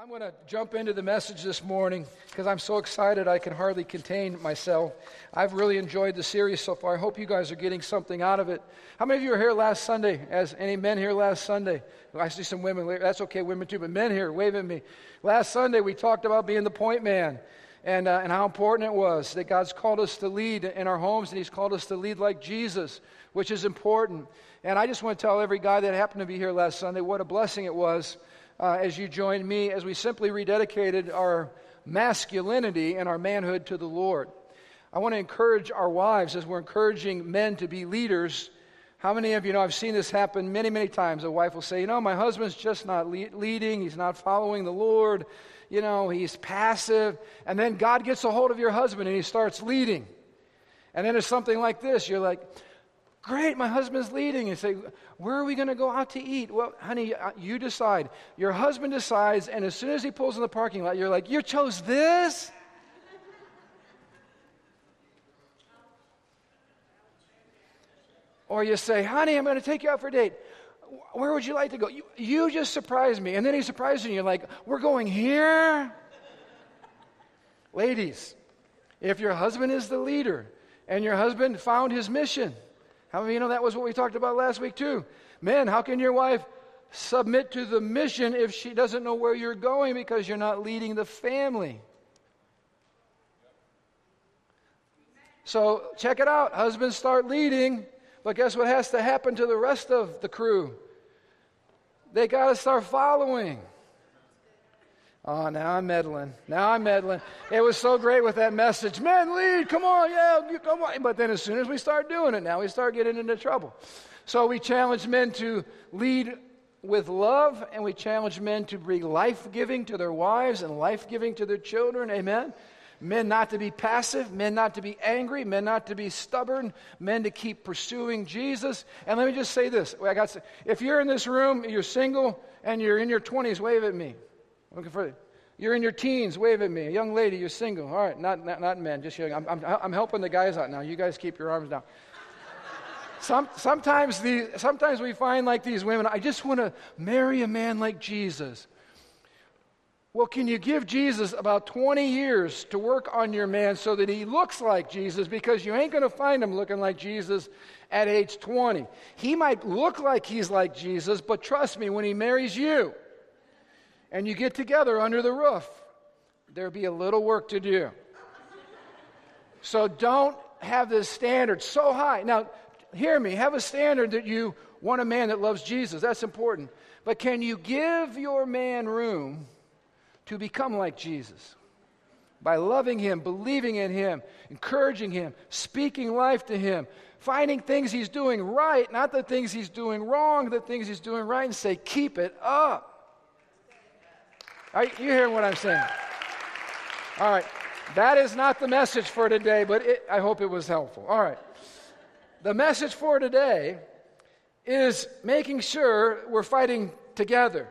I'm going to jump into the message this morning because I'm so excited I can hardly contain myself. I've really enjoyed the series so far. I hope you guys are getting something out of it. How many of you were here last Sunday? As any men here last Sunday? I see some women. That's okay, women too, but men here, wave at me. Last Sunday we talked about being the point man and, uh, and how important it was that God's called us to lead in our homes and He's called us to lead like Jesus, which is important. And I just want to tell every guy that happened to be here last Sunday what a blessing it was uh, as you joined me as we simply rededicated our masculinity and our manhood to the Lord. I want to encourage our wives as we're encouraging men to be leaders. How many of you know I've seen this happen many, many times? A wife will say, You know, my husband's just not le- leading, he's not following the Lord, you know, he's passive. And then God gets a hold of your husband and he starts leading. And then it's something like this you're like, Great, my husband's leading. And say, Where are we going to go out to eat? Well, honey, uh, you decide. Your husband decides, and as soon as he pulls in the parking lot, you're like, You chose this? or you say, Honey, I'm going to take you out for a date. Where would you like to go? You, you just surprised me. And then he surprises you. You're like, We're going here? Ladies, if your husband is the leader and your husband found his mission, how many you know that was what we talked about last week, too? Men, how can your wife submit to the mission if she doesn't know where you're going because you're not leading the family? So check it out. Husbands start leading, but guess what has to happen to the rest of the crew? They got to start following. Oh, now I'm meddling. Now I'm meddling. It was so great with that message. Men, lead. Come on. Yeah, come on. But then as soon as we start doing it, now we start getting into trouble. So we challenge men to lead with love, and we challenge men to be life giving to their wives and life giving to their children. Amen. Men not to be passive, men not to be angry, men not to be stubborn, men to keep pursuing Jesus. And let me just say this: I got. If you're in this room, you're single, and you're in your 20s, wave at me. Looking for you're in your teens, wave at me. A young lady, you're single. All right, not, not, not men, just young. I'm, I'm, I'm helping the guys out now. You guys keep your arms down. Some, sometimes, the, sometimes we find like these women, I just want to marry a man like Jesus. Well, can you give Jesus about 20 years to work on your man so that he looks like Jesus? Because you ain't going to find him looking like Jesus at age 20. He might look like he's like Jesus, but trust me, when he marries you, and you get together under the roof, there'll be a little work to do. So don't have this standard so high. Now, hear me, have a standard that you want a man that loves Jesus. That's important. But can you give your man room to become like Jesus? By loving him, believing in him, encouraging him, speaking life to him, finding things he's doing right, not the things he's doing wrong, the things he's doing right, and say, keep it up. Are you hearing what I'm saying? All right. That is not the message for today, but it, I hope it was helpful. All right. The message for today is making sure we're fighting together,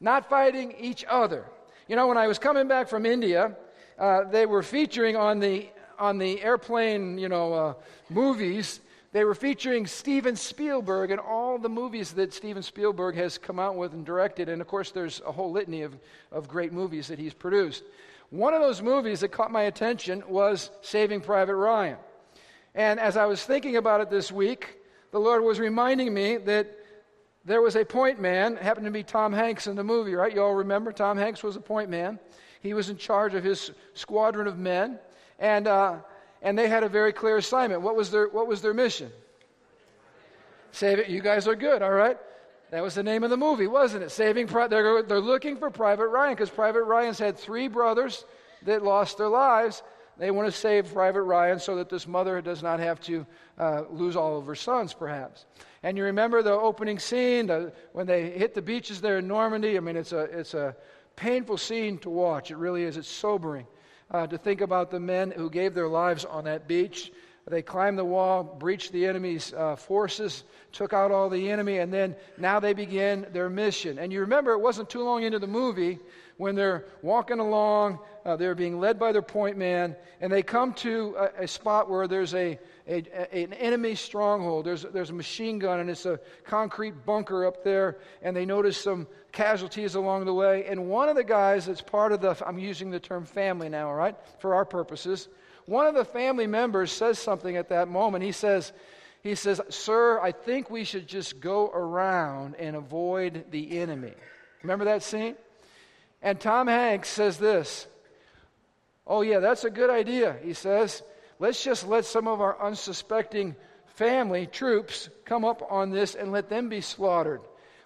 not fighting each other. You know, when I was coming back from India, uh, they were featuring on the on the airplane, you know, uh, movies they were featuring Steven Spielberg and all the movies that Steven Spielberg has come out with and directed. And of course, there's a whole litany of, of great movies that he's produced. One of those movies that caught my attention was Saving Private Ryan. And as I was thinking about it this week, the Lord was reminding me that there was a point man, happened to be Tom Hanks in the movie, right? You all remember Tom Hanks was a point man. He was in charge of his squadron of men. And uh, and they had a very clear assignment. What was their, what was their mission? Save it. You guys are good, all right? That was the name of the movie, wasn't it? Saving. They're, they're looking for Private Ryan because Private Ryan's had three brothers that lost their lives. They want to save Private Ryan so that this mother does not have to uh, lose all of her sons, perhaps. And you remember the opening scene the, when they hit the beaches there in Normandy? I mean, it's a, it's a painful scene to watch. It really is. It's sobering uh, to think about the men who gave their lives on that beach. They climbed the wall, breached the enemy's uh, forces, took out all the enemy, and then now they begin their mission. And you remember, it wasn't too long into the movie when they're walking along, uh, they're being led by their point man, and they come to a, a spot where there's a, a, a, an enemy stronghold. There's, there's a machine gun, and it's a concrete bunker up there, and they notice some casualties along the way. And one of the guys that's part of the, I'm using the term family now, all right, for our purposes one of the family members says something at that moment. He says, he says, Sir, I think we should just go around and avoid the enemy. Remember that scene? And Tom Hanks says this Oh, yeah, that's a good idea. He says, Let's just let some of our unsuspecting family troops come up on this and let them be slaughtered.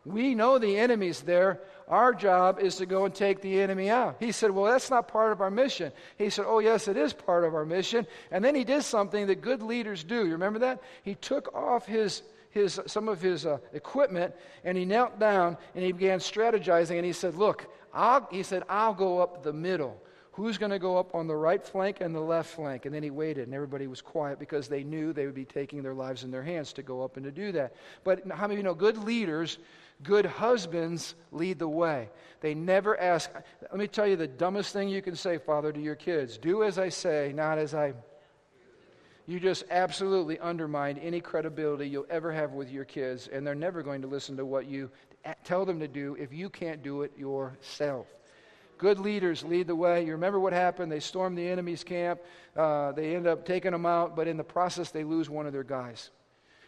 We know the enemy's there. Our job is to go and take the enemy out. He said, Well, that's not part of our mission. He said, Oh, yes, it is part of our mission. And then he did something that good leaders do. You remember that? He took off his his, some of his uh, equipment and he knelt down and he began strategizing and he said, Look, I'll, he said, I'll go up the middle. Who's going to go up on the right flank and the left flank? And then he waited, and everybody was quiet because they knew they would be taking their lives in their hands to go up and to do that. But how many of you know good leaders Good husbands lead the way. They never ask. Let me tell you the dumbest thing you can say, Father, to your kids do as I say, not as I. You just absolutely undermine any credibility you'll ever have with your kids, and they're never going to listen to what you tell them to do if you can't do it yourself. Good leaders lead the way. You remember what happened? They stormed the enemy's camp. Uh, they end up taking them out, but in the process, they lose one of their guys.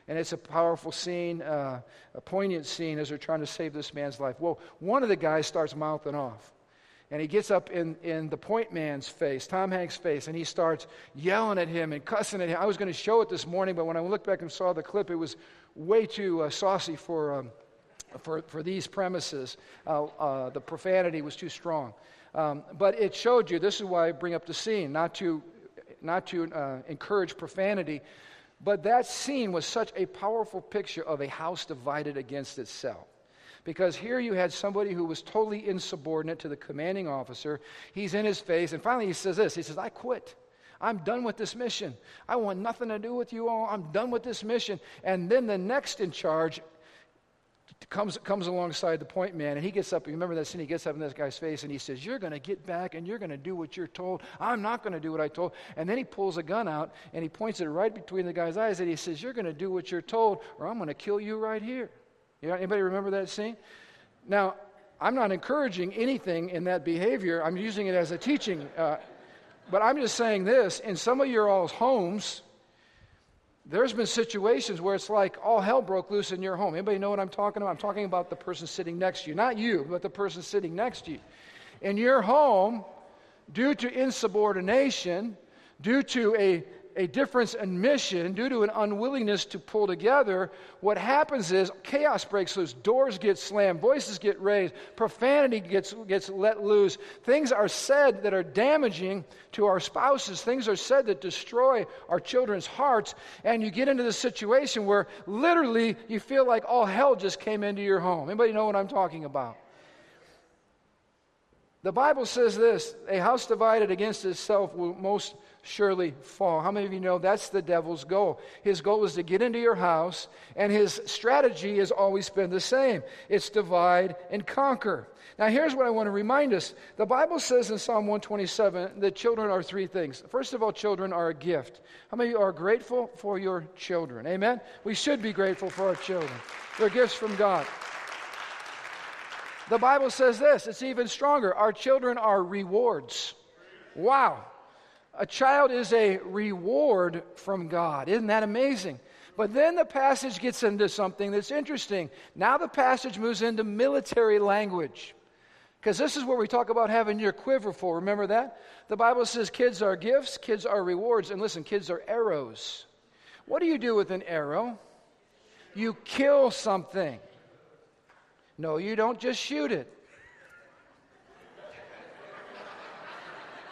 And it's a powerful scene, uh, a poignant scene as they're trying to save this man's life. Well, one of the guys starts mouthing off. And he gets up in, in the point man's face, Tom Hanks' face, and he starts yelling at him and cussing at him. I was going to show it this morning, but when I looked back and saw the clip, it was way too uh, saucy for, um, for, for these premises. Uh, uh, the profanity was too strong. Um, but it showed you, this is why I bring up the scene, not to, not to uh, encourage profanity, but that scene was such a powerful picture of a house divided against itself. Because here you had somebody who was totally insubordinate to the commanding officer. He's in his face, and finally he says this He says, I quit. I'm done with this mission. I want nothing to do with you all. I'm done with this mission. And then the next in charge comes, comes alongside the point man, and he gets up. You remember that scene? He gets up in this guy's face and he says, You're going to get back and you're going to do what you're told. I'm not going to do what I told. And then he pulls a gun out and he points it right between the guy's eyes and he says, You're going to do what you're told, or I'm going to kill you right here. You know, anybody remember that scene? Now, I'm not encouraging anything in that behavior, I'm using it as a teaching. Uh, but I'm just saying this in some of your all's homes, there's been situations where it's like all hell broke loose in your home. Anybody know what I'm talking about? I'm talking about the person sitting next to you. Not you, but the person sitting next to you. In your home, due to insubordination, due to a a difference in mission, due to an unwillingness to pull together, what happens is chaos breaks loose. Doors get slammed, voices get raised, profanity gets, gets let loose. Things are said that are damaging to our spouses, things are said that destroy our children's hearts, and you get into the situation where literally you feel like all hell just came into your home. Anybody know what I'm talking about? The Bible says this a house divided against itself will most surely fall. How many of you know that's the devil's goal? His goal is to get into your house, and his strategy has always been the same it's divide and conquer. Now, here's what I want to remind us. The Bible says in Psalm 127 that children are three things. First of all, children are a gift. How many of you are grateful for your children? Amen? We should be grateful for our children. They're gifts from God. The Bible says this it's even stronger. Our children are rewards. Wow. A child is a reward from God. Isn't that amazing? But then the passage gets into something that's interesting. Now the passage moves into military language. Because this is where we talk about having your quiver full. Remember that? The Bible says kids are gifts, kids are rewards, and listen, kids are arrows. What do you do with an arrow? You kill something. No, you don't just shoot it.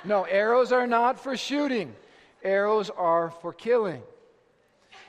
No, arrows are not for shooting, arrows are for killing.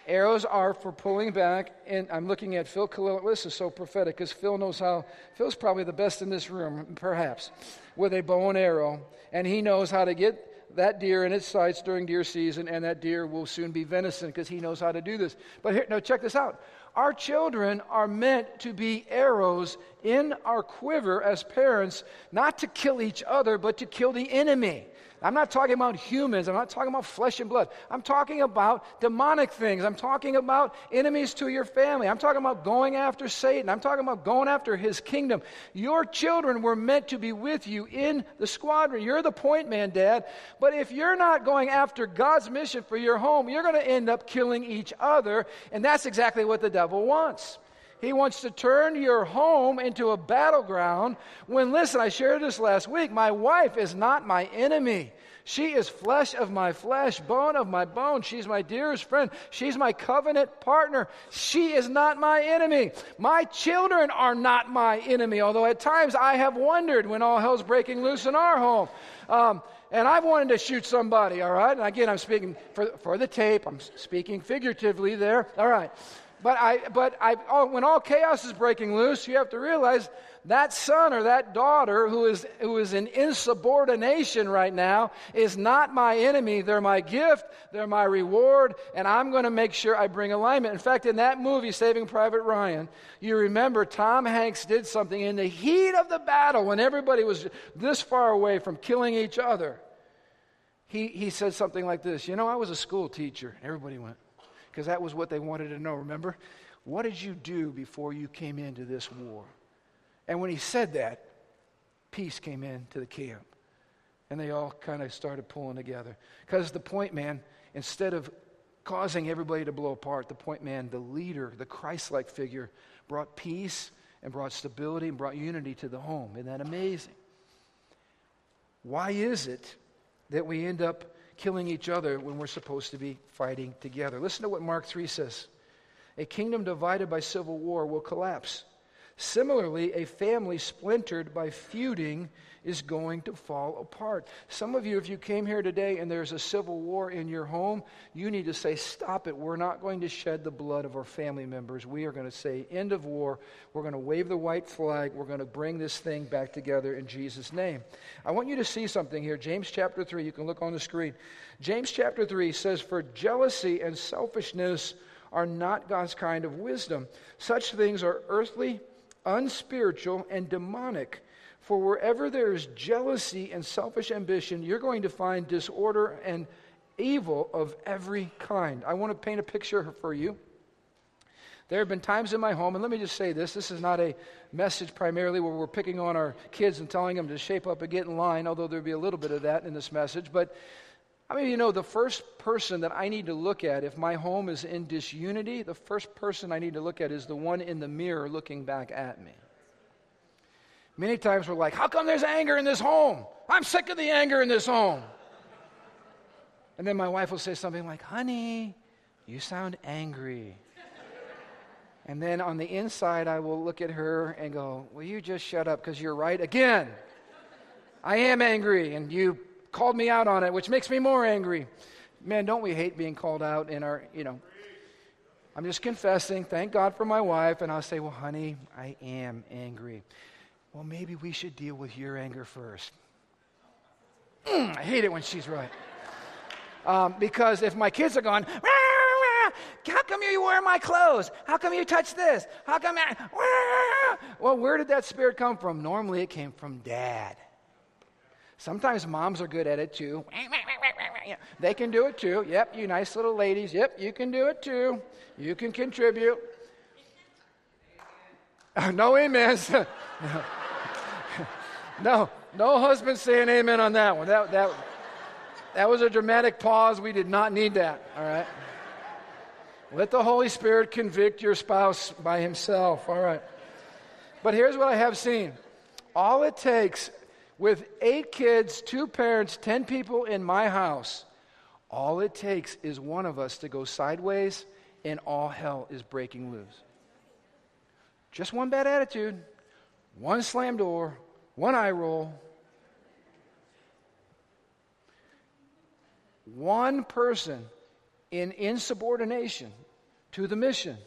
Arrows are for pulling back, and I'm looking at Phil Kalil. This is so prophetic because Phil knows how. Phil's probably the best in this room, perhaps, with a bow and arrow, and he knows how to get that deer in its sights during deer season, and that deer will soon be venison because he knows how to do this. But here, no, check this out. Our children are meant to be arrows in our quiver as parents, not to kill each other, but to kill the enemy. I'm not talking about humans. I'm not talking about flesh and blood. I'm talking about demonic things. I'm talking about enemies to your family. I'm talking about going after Satan. I'm talking about going after his kingdom. Your children were meant to be with you in the squadron. You're the point man, Dad. But if you're not going after God's mission for your home, you're going to end up killing each other. And that's exactly what the devil wants. He wants to turn your home into a battleground when, listen, I shared this last week. My wife is not my enemy. She is flesh of my flesh, bone of my bone. She's my dearest friend. She's my covenant partner. She is not my enemy. My children are not my enemy, although at times I have wondered when all hell's breaking loose in our home. Um, and I've wanted to shoot somebody, all right? And again, I'm speaking for, for the tape, I'm speaking figuratively there, all right. But, I, but I, oh, when all chaos is breaking loose, you have to realize that son or that daughter who is, who is in insubordination right now is not my enemy. They're my gift, they're my reward, and I'm going to make sure I bring alignment. In fact, in that movie, Saving Private Ryan, you remember Tom Hanks did something in the heat of the battle when everybody was this far away from killing each other. He, he said something like this You know, I was a school teacher. Everybody went, because that was what they wanted to know, remember? What did you do before you came into this war? And when he said that, peace came into the camp. And they all kind of started pulling together. Because the point man, instead of causing everybody to blow apart, the point man, the leader, the Christ like figure, brought peace and brought stability and brought unity to the home. Isn't that amazing? Why is it that we end up killing each other when we're supposed to be fighting together. Listen to what Mark 3 says A kingdom divided by civil war will collapse. Similarly, a family splintered by feuding is going to fall apart. Some of you, if you came here today and there's a civil war in your home, you need to say, Stop it. We're not going to shed the blood of our family members. We are going to say, End of war. We're going to wave the white flag. We're going to bring this thing back together in Jesus' name. I want you to see something here. James chapter 3, you can look on the screen. James chapter 3 says, For jealousy and selfishness are not God's kind of wisdom. Such things are earthly, unspiritual, and demonic. For wherever there is jealousy and selfish ambition, you're going to find disorder and evil of every kind. I want to paint a picture for you. There have been times in my home, and let me just say this this is not a message primarily where we're picking on our kids and telling them to shape up and get in line, although there'll be a little bit of that in this message. But I mean, you know, the first person that I need to look at if my home is in disunity, the first person I need to look at is the one in the mirror looking back at me. Many times we're like, How come there's anger in this home? I'm sick of the anger in this home. And then my wife will say something like, Honey, you sound angry. And then on the inside, I will look at her and go, Will you just shut up because you're right again? I am angry, and you called me out on it, which makes me more angry. Man, don't we hate being called out in our, you know. I'm just confessing, thank God for my wife, and I'll say, Well, honey, I am angry well, maybe we should deal with your anger first. Mm, I hate it when she's right. Um, because if my kids are rah, how come you wear my clothes? How come you touch this? How come I, well, where did that spirit come from? Normally it came from dad. Sometimes moms are good at it too. They can do it too. Yep, you nice little ladies. Yep, you can do it too. You can contribute. Uh, no amens. no, no husband saying amen on that one. That, that, that was a dramatic pause. We did not need that, all right? Let the Holy Spirit convict your spouse by himself, all right? But here's what I have seen all it takes with eight kids, two parents, ten people in my house, all it takes is one of us to go sideways and all hell is breaking loose. Just one bad attitude, one slam door, one eye roll. One person in insubordination to the mission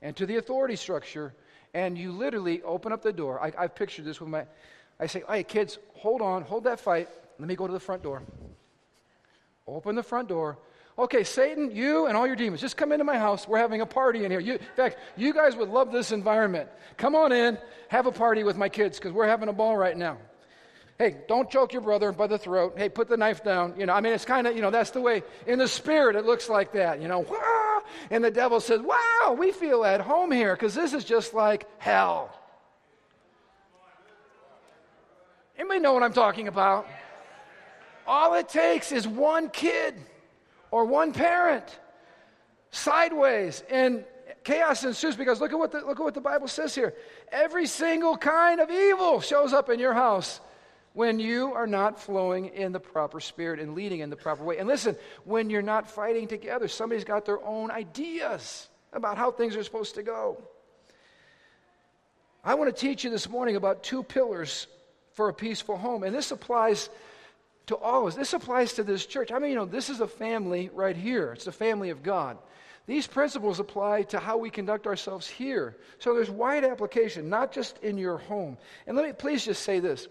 and to the authority structure, and you literally open up the door. I, I've pictured this with my, I say, hey, kids, hold on, hold that fight. Let me go to the front door. Open the front door. Okay, Satan, you and all your demons, just come into my house. We're having a party in here. You, in fact, you guys would love this environment. Come on in, have a party with my kids because we're having a ball right now. Hey, don't choke your brother by the throat. Hey, put the knife down. You know, I mean, it's kind of, you know, that's the way in the spirit it looks like that. You know, Wah! and the devil says, wow, we feel at home here because this is just like hell. Anybody know what I'm talking about? All it takes is one kid or one parent sideways and chaos ensues because look at what the, look at what the Bible says here. Every single kind of evil shows up in your house when you are not flowing in the proper spirit and leading in the proper way. And listen, when you're not fighting together, somebody's got their own ideas about how things are supposed to go. I want to teach you this morning about two pillars for a peaceful home. And this applies to all of us. This applies to this church. I mean, you know, this is a family right here, it's the family of God. These principles apply to how we conduct ourselves here. So there's wide application, not just in your home. And let me please just say this.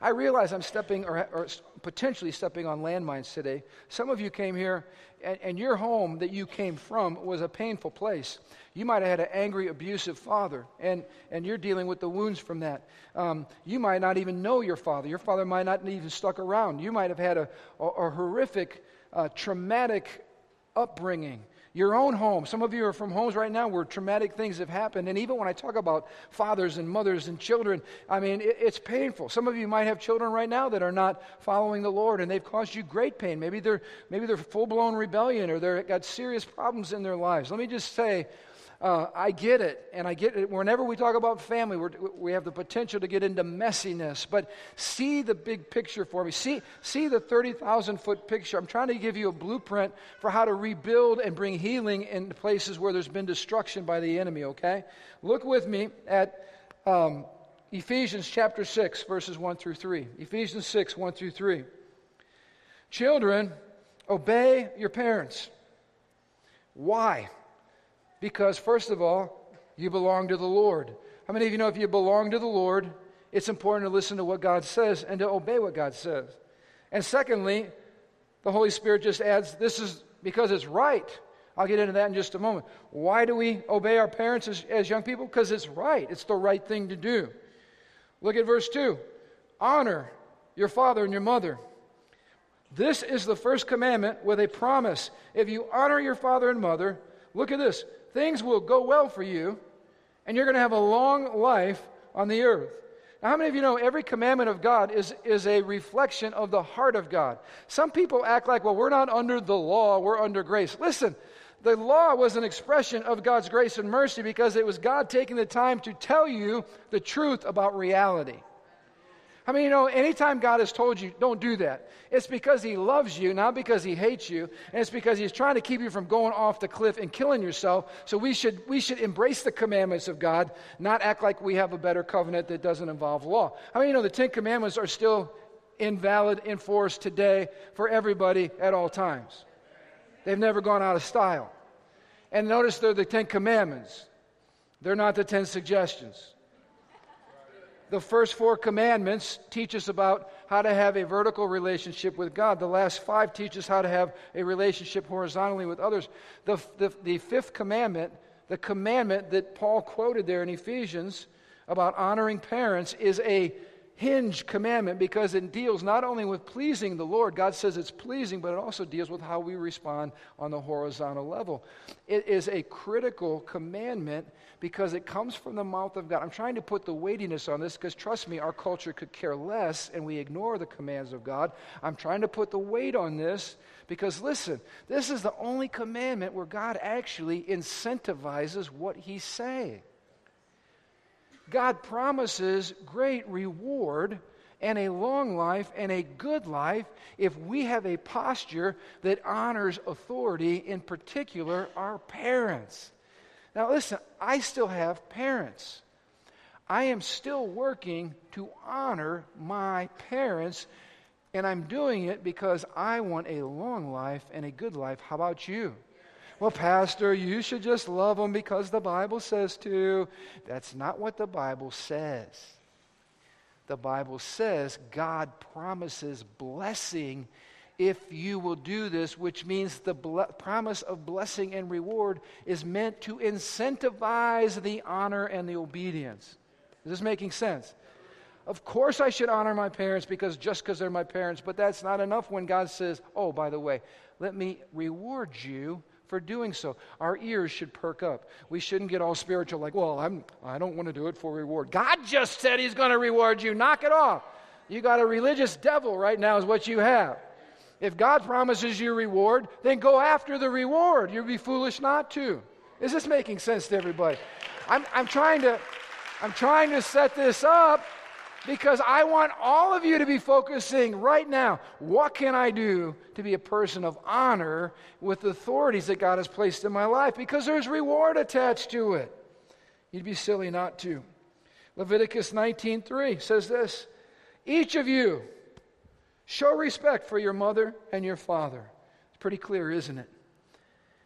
I realize I'm stepping or, or potentially stepping on landmines today. Some of you came here, and, and your home that you came from was a painful place. You might have had an angry, abusive father, and, and you're dealing with the wounds from that. Um, you might not even know your father. Your father might not even stuck around. You might have had a, a, a horrific, uh, traumatic upbringing your own home. Some of you are from homes right now where traumatic things have happened. And even when I talk about fathers and mothers and children, I mean, it, it's painful. Some of you might have children right now that are not following the Lord and they've caused you great pain. Maybe they're, maybe they're full blown rebellion or they've got serious problems in their lives. Let me just say, uh, I get it, and I get it. Whenever we talk about family, we have the potential to get into messiness. But see the big picture for me. See, see the 30,000 foot picture. I'm trying to give you a blueprint for how to rebuild and bring healing in places where there's been destruction by the enemy, okay? Look with me at um, Ephesians chapter 6, verses 1 through 3. Ephesians 6, 1 through 3. Children, obey your parents. Why? Because, first of all, you belong to the Lord. How many of you know if you belong to the Lord, it's important to listen to what God says and to obey what God says? And secondly, the Holy Spirit just adds, this is because it's right. I'll get into that in just a moment. Why do we obey our parents as, as young people? Because it's right. It's the right thing to do. Look at verse 2 Honor your father and your mother. This is the first commandment with a promise. If you honor your father and mother, look at this things will go well for you, and you're going to have a long life on the earth. Now, how many of you know every commandment of God is, is a reflection of the heart of God? Some people act like, well, we're not under the law, we're under grace. Listen, the law was an expression of God's grace and mercy because it was God taking the time to tell you the truth about reality. I mean, you know, anytime God has told you, don't do that, it's because He loves you, not because He hates you. And it's because He's trying to keep you from going off the cliff and killing yourself. So we should, we should embrace the commandments of God, not act like we have a better covenant that doesn't involve law. I mean, you know, the Ten Commandments are still invalid, enforced today for everybody at all times. They've never gone out of style. And notice they're the Ten Commandments, they're not the Ten Suggestions the first four commandments teach us about how to have a vertical relationship with God. The last five teach us how to have a relationship horizontally with others. The, the, the fifth commandment, the commandment that Paul quoted there in Ephesians about honoring parents, is a hinge commandment because it deals not only with pleasing the Lord, God says it's pleasing, but it also deals with how we respond on the horizontal level. It is a critical commandment because it comes from the mouth of God. I'm trying to put the weightiness on this because trust me, our culture could care less and we ignore the commands of God. I'm trying to put the weight on this because listen, this is the only commandment where God actually incentivizes what He's saying. God promises great reward and a long life and a good life if we have a posture that honors authority, in particular, our parents. Now, listen, I still have parents. I am still working to honor my parents, and I'm doing it because I want a long life and a good life. How about you? Well, Pastor, you should just love them because the Bible says to. That's not what the Bible says. The Bible says God promises blessing if you will do this, which means the ble- promise of blessing and reward is meant to incentivize the honor and the obedience. Is this making sense? Of course, I should honor my parents because just because they're my parents, but that's not enough when God says, Oh, by the way, let me reward you for doing so. Our ears should perk up. We shouldn't get all spiritual, like, Well, I'm, I don't want to do it for reward. God just said He's going to reward you. Knock it off. You got a religious devil right now, is what you have. If God promises you reward, then go after the reward. You'd be foolish not to. Is this making sense to everybody? I'm, I'm, trying to, I'm trying to set this up because I want all of you to be focusing right now. What can I do to be a person of honor with the authorities that God has placed in my life? Because there's reward attached to it. You'd be silly not to. Leviticus 19:3 says this: Each of you Show respect for your mother and your father. It's pretty clear, isn't it?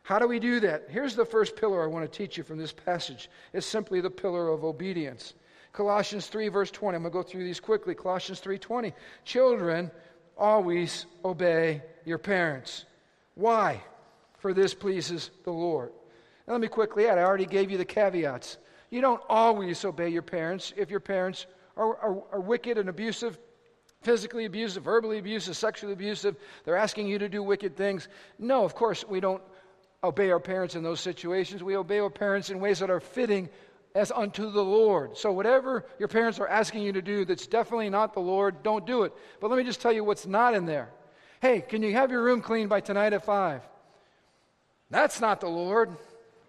How do we do that? Here's the first pillar I want to teach you from this passage. It's simply the pillar of obedience. Colossians 3 verse 20. I'm going to go through these quickly. Colossians 3:20. Children, always obey your parents. Why? For this pleases the Lord. Now, let me quickly add, I already gave you the caveats. You don't always obey your parents if your parents are, are, are wicked and abusive physically abusive, verbally abusive, sexually abusive. They're asking you to do wicked things. No, of course, we don't obey our parents in those situations. We obey our parents in ways that are fitting as unto the Lord. So, whatever your parents are asking you to do that's definitely not the Lord, don't do it. But let me just tell you what's not in there. Hey, can you have your room cleaned by tonight at 5? That's not the Lord.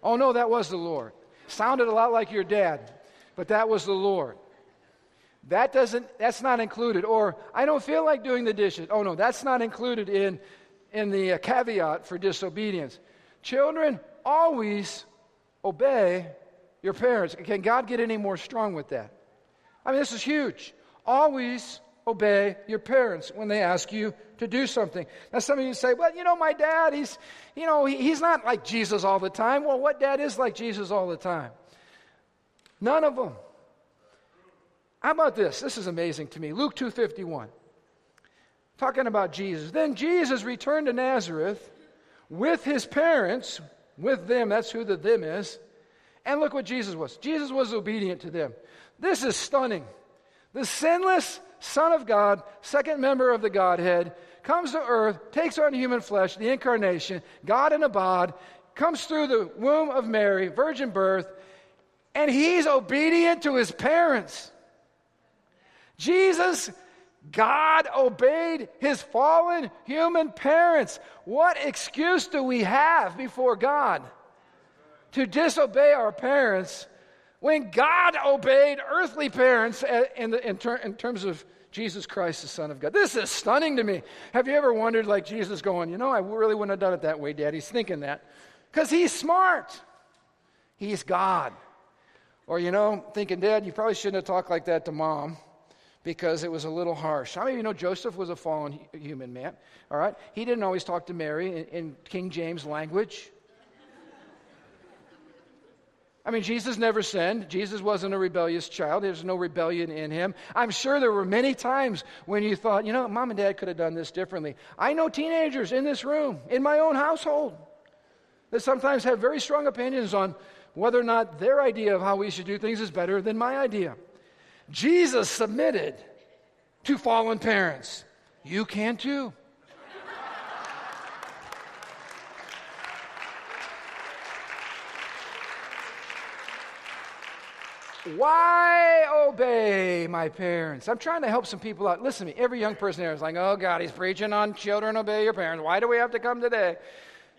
Oh, no, that was the Lord. Sounded a lot like your dad, but that was the Lord. That doesn't, that's not included. Or, I don't feel like doing the dishes. Oh, no, that's not included in, in the uh, caveat for disobedience. Children, always obey your parents. Can God get any more strong with that? I mean, this is huge. Always obey your parents when they ask you to do something. Now, some of you say, well, you know, my dad, he's, you know, he, he's not like Jesus all the time. Well, what dad is like Jesus all the time? None of them. How about this? This is amazing to me. Luke 2:51. Talking about Jesus. Then Jesus returned to Nazareth with his parents, with them, that's who the them is. And look what Jesus was. Jesus was obedient to them. This is stunning. The sinless Son of God, second member of the Godhead, comes to earth, takes on human flesh, the incarnation, God in a bod, comes through the womb of Mary, virgin birth, and he's obedient to his parents. Jesus, God obeyed his fallen human parents. What excuse do we have before God to disobey our parents when God obeyed earthly parents in, the, in, ter- in terms of Jesus Christ, the Son of God? This is stunning to me. Have you ever wondered, like Jesus, going, You know, I really wouldn't have done it that way, Dad? He's thinking that. Because he's smart, he's God. Or, you know, thinking, Dad, you probably shouldn't have talked like that to mom because it was a little harsh. How many of you know Joseph was a fallen human man? All right? He didn't always talk to Mary in, in King James language. I mean, Jesus never sinned. Jesus wasn't a rebellious child. There's no rebellion in him. I'm sure there were many times when you thought, you know, mom and dad could have done this differently. I know teenagers in this room, in my own household, that sometimes have very strong opinions on whether or not their idea of how we should do things is better than my idea. Jesus submitted to fallen parents. You can too. Why obey my parents? I'm trying to help some people out. Listen to me. Every young person here is like, oh God, he's preaching on children obey your parents. Why do we have to come today?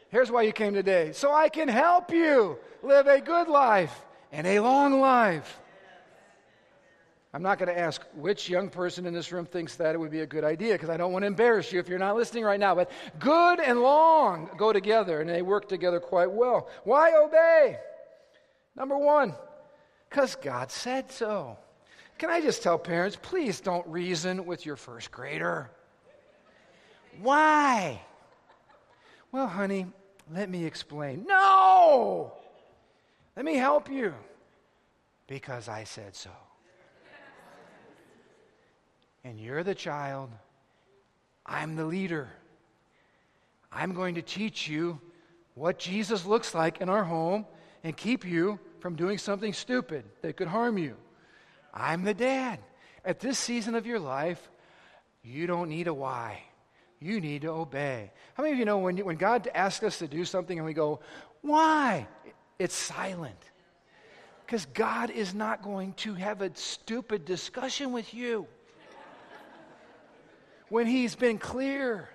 Here's why you came today so I can help you live a good life and a long life. I'm not going to ask which young person in this room thinks that it would be a good idea because I don't want to embarrass you if you're not listening right now. But good and long go together and they work together quite well. Why obey? Number one, because God said so. Can I just tell parents, please don't reason with your first grader? Why? Well, honey, let me explain. No! Let me help you. Because I said so and you're the child, I'm the leader. I'm going to teach you what Jesus looks like in our home and keep you from doing something stupid that could harm you. I'm the dad. At this season of your life, you don't need a why. You need to obey. How many of you know when, when God asks us to do something and we go, why? It's silent. Because God is not going to have a stupid discussion with you when He's been clear.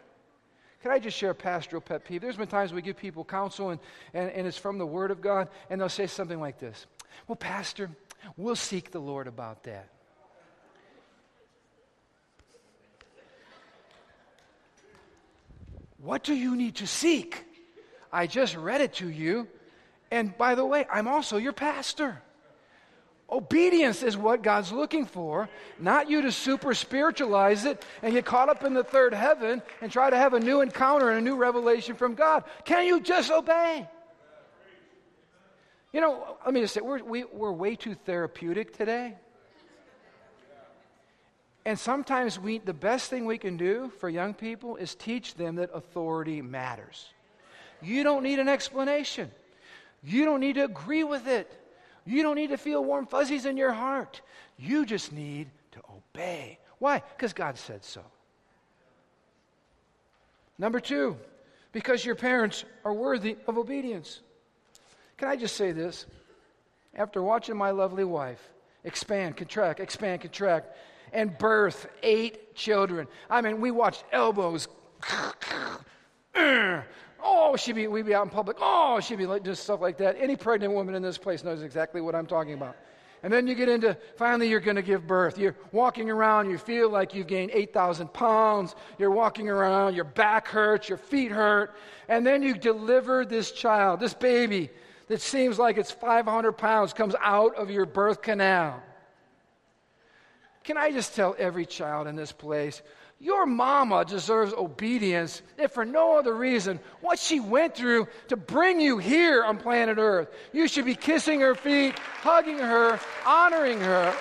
Can I just share a pastoral pet peeve? There's been times we give people counsel and, and, and it's from the Word of God, and they'll say something like this Well, Pastor, we'll seek the Lord about that. What do you need to seek? I just read it to you. And by the way, I'm also your pastor. Obedience is what God's looking for, not you to super spiritualize it and get caught up in the third heaven and try to have a new encounter and a new revelation from God. Can you just obey? You know, let me just say, we're, we, are we are way too therapeutic today. And sometimes we, the best thing we can do for young people is teach them that authority matters. You don't need an explanation, you don't need to agree with it. You don't need to feel warm fuzzies in your heart. You just need to obey. Why? Because God said so. Number two, because your parents are worthy of obedience. Can I just say this? After watching my lovely wife expand, contract, expand, contract, and birth eight children, I mean, we watched elbows Oh, she'd be, we'd be out in public. Oh, she'd be like, just stuff like that. Any pregnant woman in this place knows exactly what I'm talking about. And then you get into finally you're going to give birth. You're walking around, you feel like you've gained 8,000 pounds. You're walking around, your back hurts, your feet hurt. And then you deliver this child, this baby that seems like it's 500 pounds comes out of your birth canal. Can I just tell every child in this place your mama deserves obedience, if for no other reason, what she went through to bring you here on planet Earth. You should be kissing her feet, hugging her, honoring her.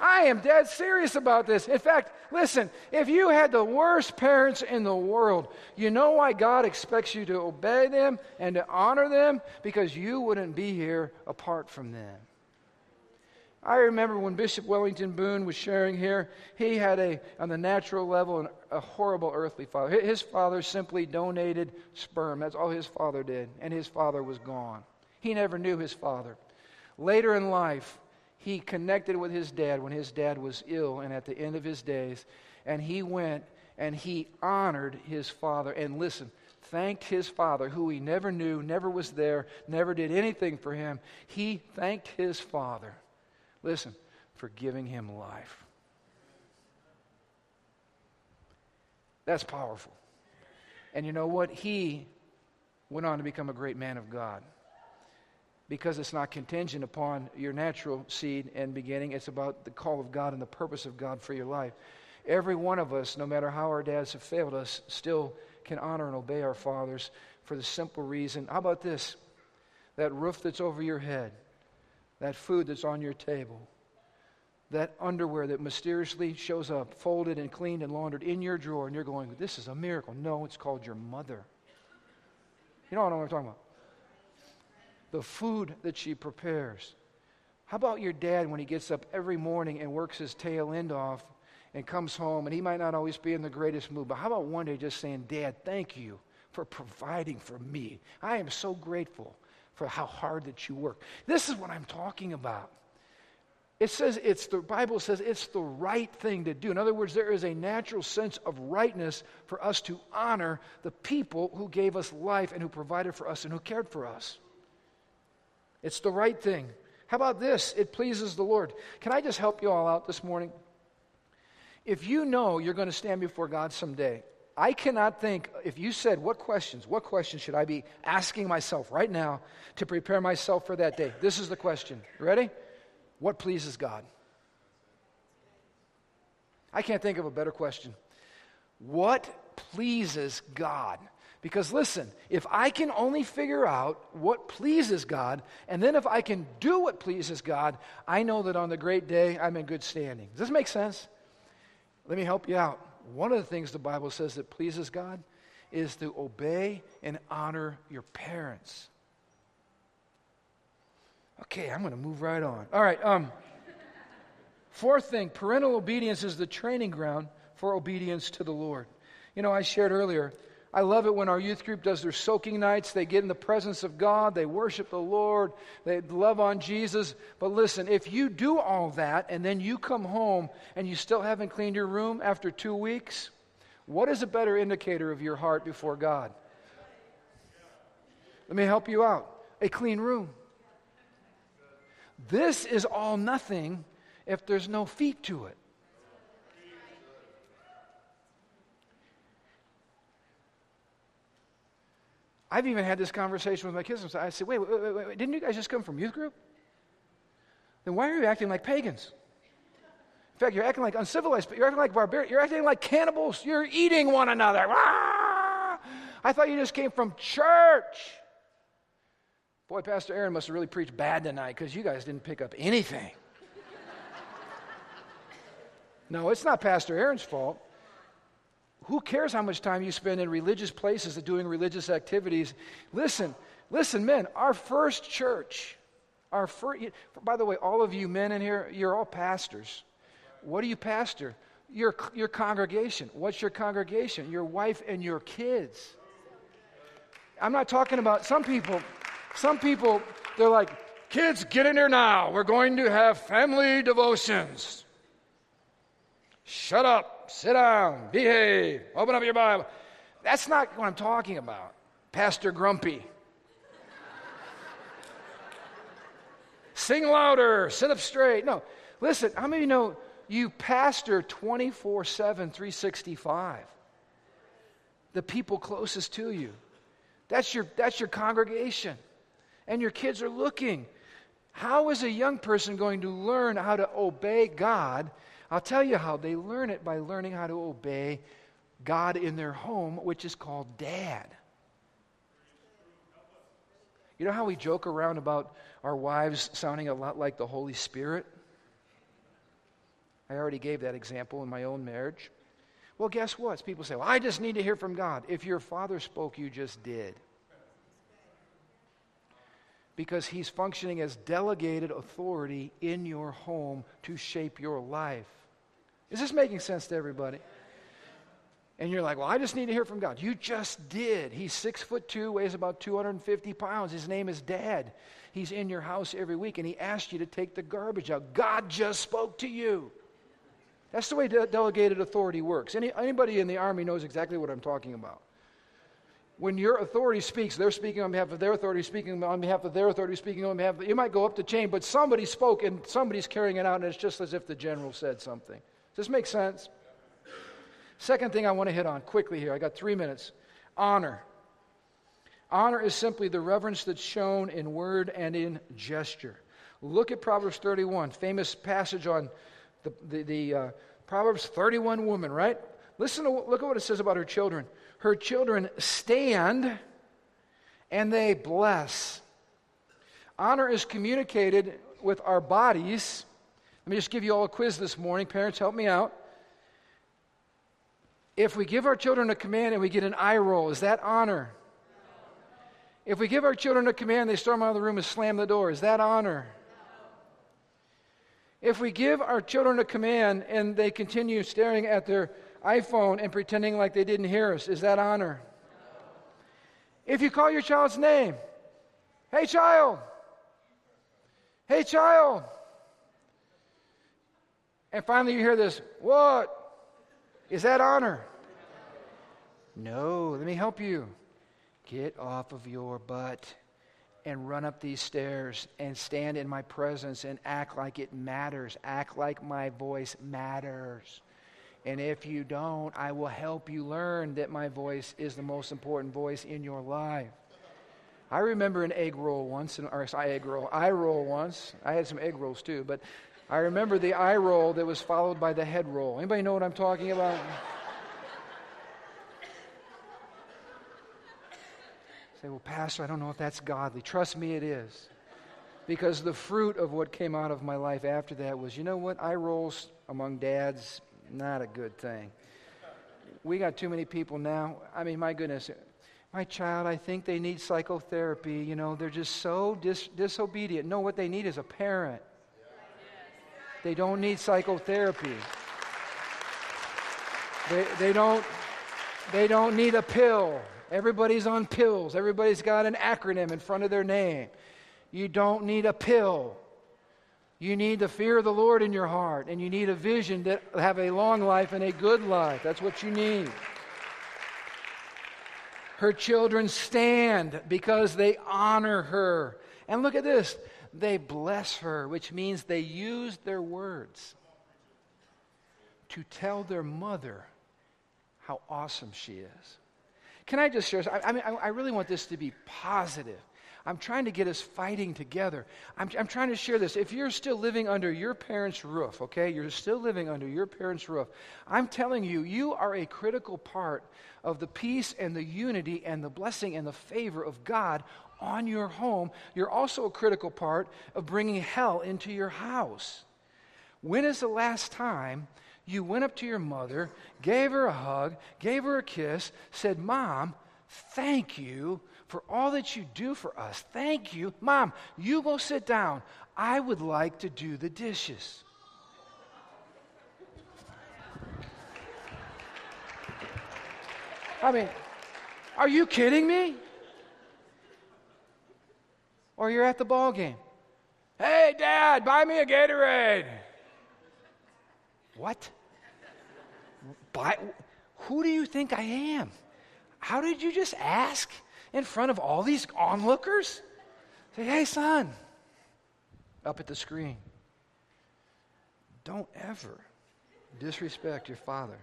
I am dead serious about this. In fact, listen, if you had the worst parents in the world, you know why God expects you to obey them and to honor them? Because you wouldn't be here apart from them. I remember when Bishop Wellington Boone was sharing here, he had a, on the natural level, a horrible earthly father. His father simply donated sperm. That's all his father did. And his father was gone. He never knew his father. Later in life, he connected with his dad when his dad was ill and at the end of his days. And he went and he honored his father. And listen, thanked his father, who he never knew, never was there, never did anything for him. He thanked his father Listen, for giving him life. That's powerful. And you know what? He went on to become a great man of God. Because it's not contingent upon your natural seed and beginning, it's about the call of God and the purpose of God for your life. Every one of us, no matter how our dads have failed us, still can honor and obey our fathers for the simple reason. How about this? That roof that's over your head that food that's on your table, that underwear that mysteriously shows up, folded and cleaned and laundered in your drawer, and you're going, This is a miracle. No, it's called your mother. You know what I'm talking about? The food that she prepares. How about your dad when he gets up every morning and works his tail end off and comes home, and he might not always be in the greatest mood, but how about one day just saying, Dad, thank you for providing for me? I am so grateful for how hard that you work. This is what I'm talking about. It says it's the Bible says it's the right thing to do. In other words, there is a natural sense of rightness for us to honor the people who gave us life and who provided for us and who cared for us. It's the right thing. How about this? It pleases the Lord. Can I just help you all out this morning? If you know you're going to stand before God someday, I cannot think, if you said, what questions, what questions should I be asking myself right now to prepare myself for that day? This is the question. Ready? What pleases God? I can't think of a better question. What pleases God? Because listen, if I can only figure out what pleases God, and then if I can do what pleases God, I know that on the great day I'm in good standing. Does this make sense? Let me help you out. One of the things the Bible says that pleases God is to obey and honor your parents. Okay, I'm going to move right on. All right. Um, fourth thing parental obedience is the training ground for obedience to the Lord. You know, I shared earlier, I love it when our youth group does their soaking nights. They get in the presence of God, they worship the Lord, they love on Jesus. But listen, if you do all that and then you come home and you still haven't cleaned your room after two weeks, what is a better indicator of your heart before God? Let me help you out a clean room. This is all nothing if there's no feet to it. I've even had this conversation with my kids. I said, wait, wait, wait, wait, didn't you guys just come from youth group? Then why are you acting like pagans? In fact, you're acting like uncivilized, but you're acting like barbarians. You're acting like cannibals. You're eating one another. Ah! I thought you just came from church. Boy, Pastor Aaron must have really preached bad tonight because you guys didn't pick up anything. no, it's not Pastor Aaron's fault. Who cares how much time you spend in religious places and doing religious activities? Listen, listen, men, our first church, our first, by the way, all of you men in here, you're all pastors. What do you pastor? Your, your congregation. What's your congregation? Your wife and your kids. I'm not talking about some people. Some people, they're like, kids, get in here now. We're going to have family devotions. Shut up, sit down, behave, open up your Bible. That's not what I'm talking about. Pastor Grumpy. Sing louder, sit up straight. No, listen, how many of you know you pastor 24 7, 365? The people closest to you. That's your, that's your congregation and your kids are looking. How is a young person going to learn how to obey God? I'll tell you how. They learn it by learning how to obey God in their home, which is called dad. You know how we joke around about our wives sounding a lot like the Holy Spirit? I already gave that example in my own marriage. Well, guess what? People say, Well, I just need to hear from God. If your father spoke, you just did because he's functioning as delegated authority in your home to shape your life. Is this making sense to everybody? And you're like, well, I just need to hear from God. You just did. He's six foot two, weighs about 250 pounds. His name is Dad. He's in your house every week, and he asked you to take the garbage out. God just spoke to you. That's the way de- delegated authority works. Any, anybody in the army knows exactly what I'm talking about when your authority speaks, they're speaking on behalf of their authority, speaking on behalf of their authority, speaking on behalf of, you might go up the chain, but somebody spoke and somebody's carrying it out, and it's just as if the general said something. Does this make sense? Second thing I want to hit on quickly here, I got three minutes honor. Honor is simply the reverence that's shown in word and in gesture. Look at Proverbs 31, famous passage on the, the, the uh, Proverbs 31 woman, right? Listen to look at what it says about her children her children stand and they bless. Honor is communicated with our bodies. Let me just give you all a quiz this morning. Parents, help me out. If we give our children a command and we get an eye roll, is that honor? If we give our children a command, they storm out of the room and slam the door, is that honor? If we give our children a command and they continue staring at their iPhone and pretending like they didn't hear us. Is that honor? If you call your child's name, hey, child, hey, child, and finally you hear this, what? Is that honor? No, let me help you. Get off of your butt and run up these stairs and stand in my presence and act like it matters. Act like my voice matters. And if you don't, I will help you learn that my voice is the most important voice in your life. I remember an egg roll once, or I egg roll, eye roll once. I had some egg rolls too, but I remember the eye roll that was followed by the head roll. Anybody know what I'm talking about? Say, well, Pastor, I don't know if that's godly. Trust me, it is. Because the fruit of what came out of my life after that was, you know what? Eye rolls among dads not a good thing. we got too many people now. I mean, my goodness. My child, I think they need psychotherapy. You know, they're just so dis- disobedient. No, what they need is a parent. They don't need psychotherapy. They, they, don't, they don't need a pill. Everybody's on pills. Everybody's got an acronym in front of their name. You don't need a pill. You need the fear of the Lord in your heart, and you need a vision that have a long life and a good life. That's what you need. Her children stand because they honor her. And look at this they bless her, which means they use their words to tell their mother how awesome she is. Can I just share? I, I mean, I, I really want this to be positive. I'm trying to get us fighting together. I'm, I'm trying to share this. If you're still living under your parents' roof, okay, you're still living under your parents' roof, I'm telling you, you are a critical part of the peace and the unity and the blessing and the favor of God on your home. You're also a critical part of bringing hell into your house. When is the last time you went up to your mother, gave her a hug, gave her a kiss, said, Mom, thank you for all that you do for us. Thank you. Mom, you go sit down. I would like to do the dishes. I mean, are you kidding me? Or you're at the ball game. Hey, Dad, buy me a Gatorade. What? Buy, who do you think I am? How did you just ask? in front of all these onlookers? Say, hey, son, up at the screen. Don't ever disrespect your father.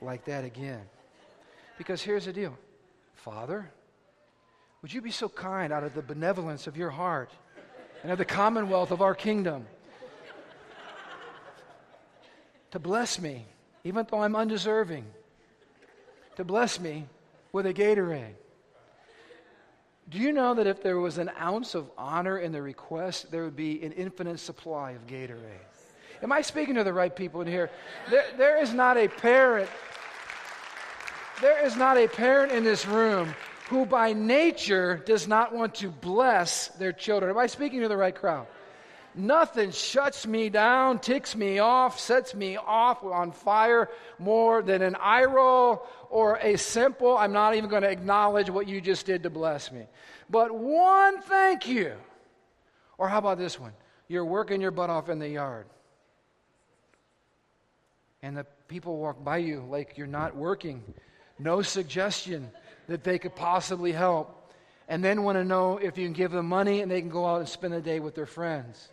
like that again. Because here's the deal Father, would you be so kind out of the benevolence of your heart and of the commonwealth of our kingdom to bless me even though I'm undeserving, to bless me with a Gatorade. Do you know that if there was an ounce of honor in the request, there would be an infinite supply of Gatorade? Am I speaking to the right people in here? There, there is not a parent, there is not a parent in this room who by nature does not want to bless their children. Am I speaking to the right crowd? Nothing shuts me down, ticks me off, sets me off on fire more than an eye roll or a simple, I'm not even going to acknowledge what you just did to bless me. But one thank you. Or how about this one? You're working your butt off in the yard. And the people walk by you like you're not working. No suggestion that they could possibly help. And then want to know if you can give them money and they can go out and spend a day with their friends.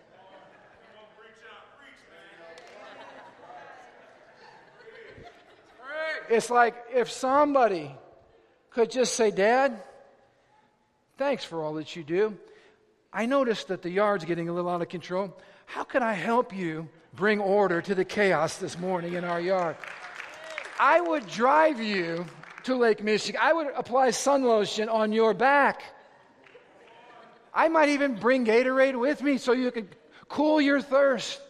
It's like if somebody could just say, Dad, thanks for all that you do. I noticed that the yard's getting a little out of control. How can I help you bring order to the chaos this morning in our yard? I would drive you to Lake Michigan. I would apply sun lotion on your back. I might even bring Gatorade with me so you could cool your thirst.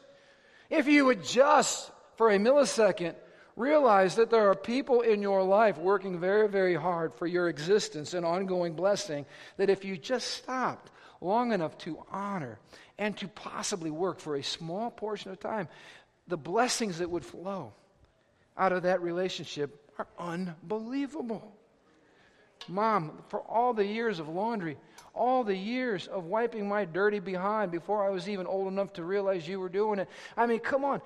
If you would just, for a millisecond, Realize that there are people in your life working very, very hard for your existence and ongoing blessing. That if you just stopped long enough to honor and to possibly work for a small portion of time, the blessings that would flow out of that relationship are unbelievable. Mom, for all the years of laundry, all the years of wiping my dirty behind before I was even old enough to realize you were doing it. I mean, come on.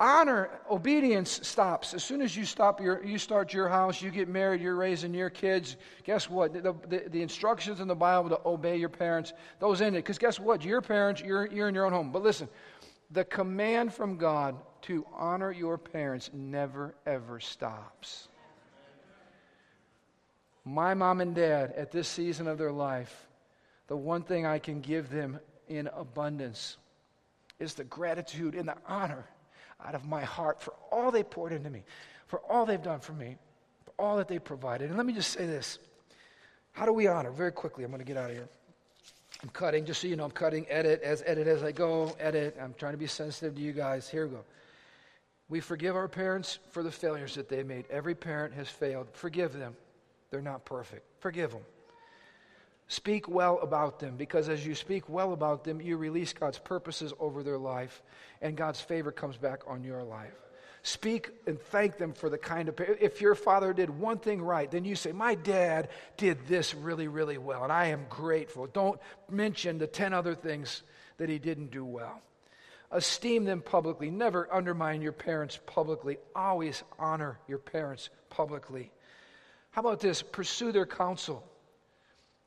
Honor, obedience stops. As soon as you stop your, you start your house, you get married, you're raising your kids. Guess what? The, the, the instructions in the Bible to obey your parents, those in it. Because guess what? Your parents, you're, you're in your own home. But listen, the command from God to honor your parents never, ever stops. My mom and dad, at this season of their life, the one thing I can give them in abundance is the gratitude and the honor out of my heart for all they poured into me, for all they've done for me, for all that they provided. And let me just say this how do we honor? Very quickly, I'm going to get out of here. I'm cutting, just so you know, I'm cutting, edit, as edit as I go, edit. I'm trying to be sensitive to you guys. Here we go. We forgive our parents for the failures that they made. Every parent has failed. Forgive them. They're not perfect. Forgive them. Speak well about them because as you speak well about them, you release God's purposes over their life and God's favor comes back on your life. Speak and thank them for the kind of. If your father did one thing right, then you say, My dad did this really, really well, and I am grateful. Don't mention the 10 other things that he didn't do well. Esteem them publicly. Never undermine your parents publicly. Always honor your parents publicly. How about this? Pursue their counsel.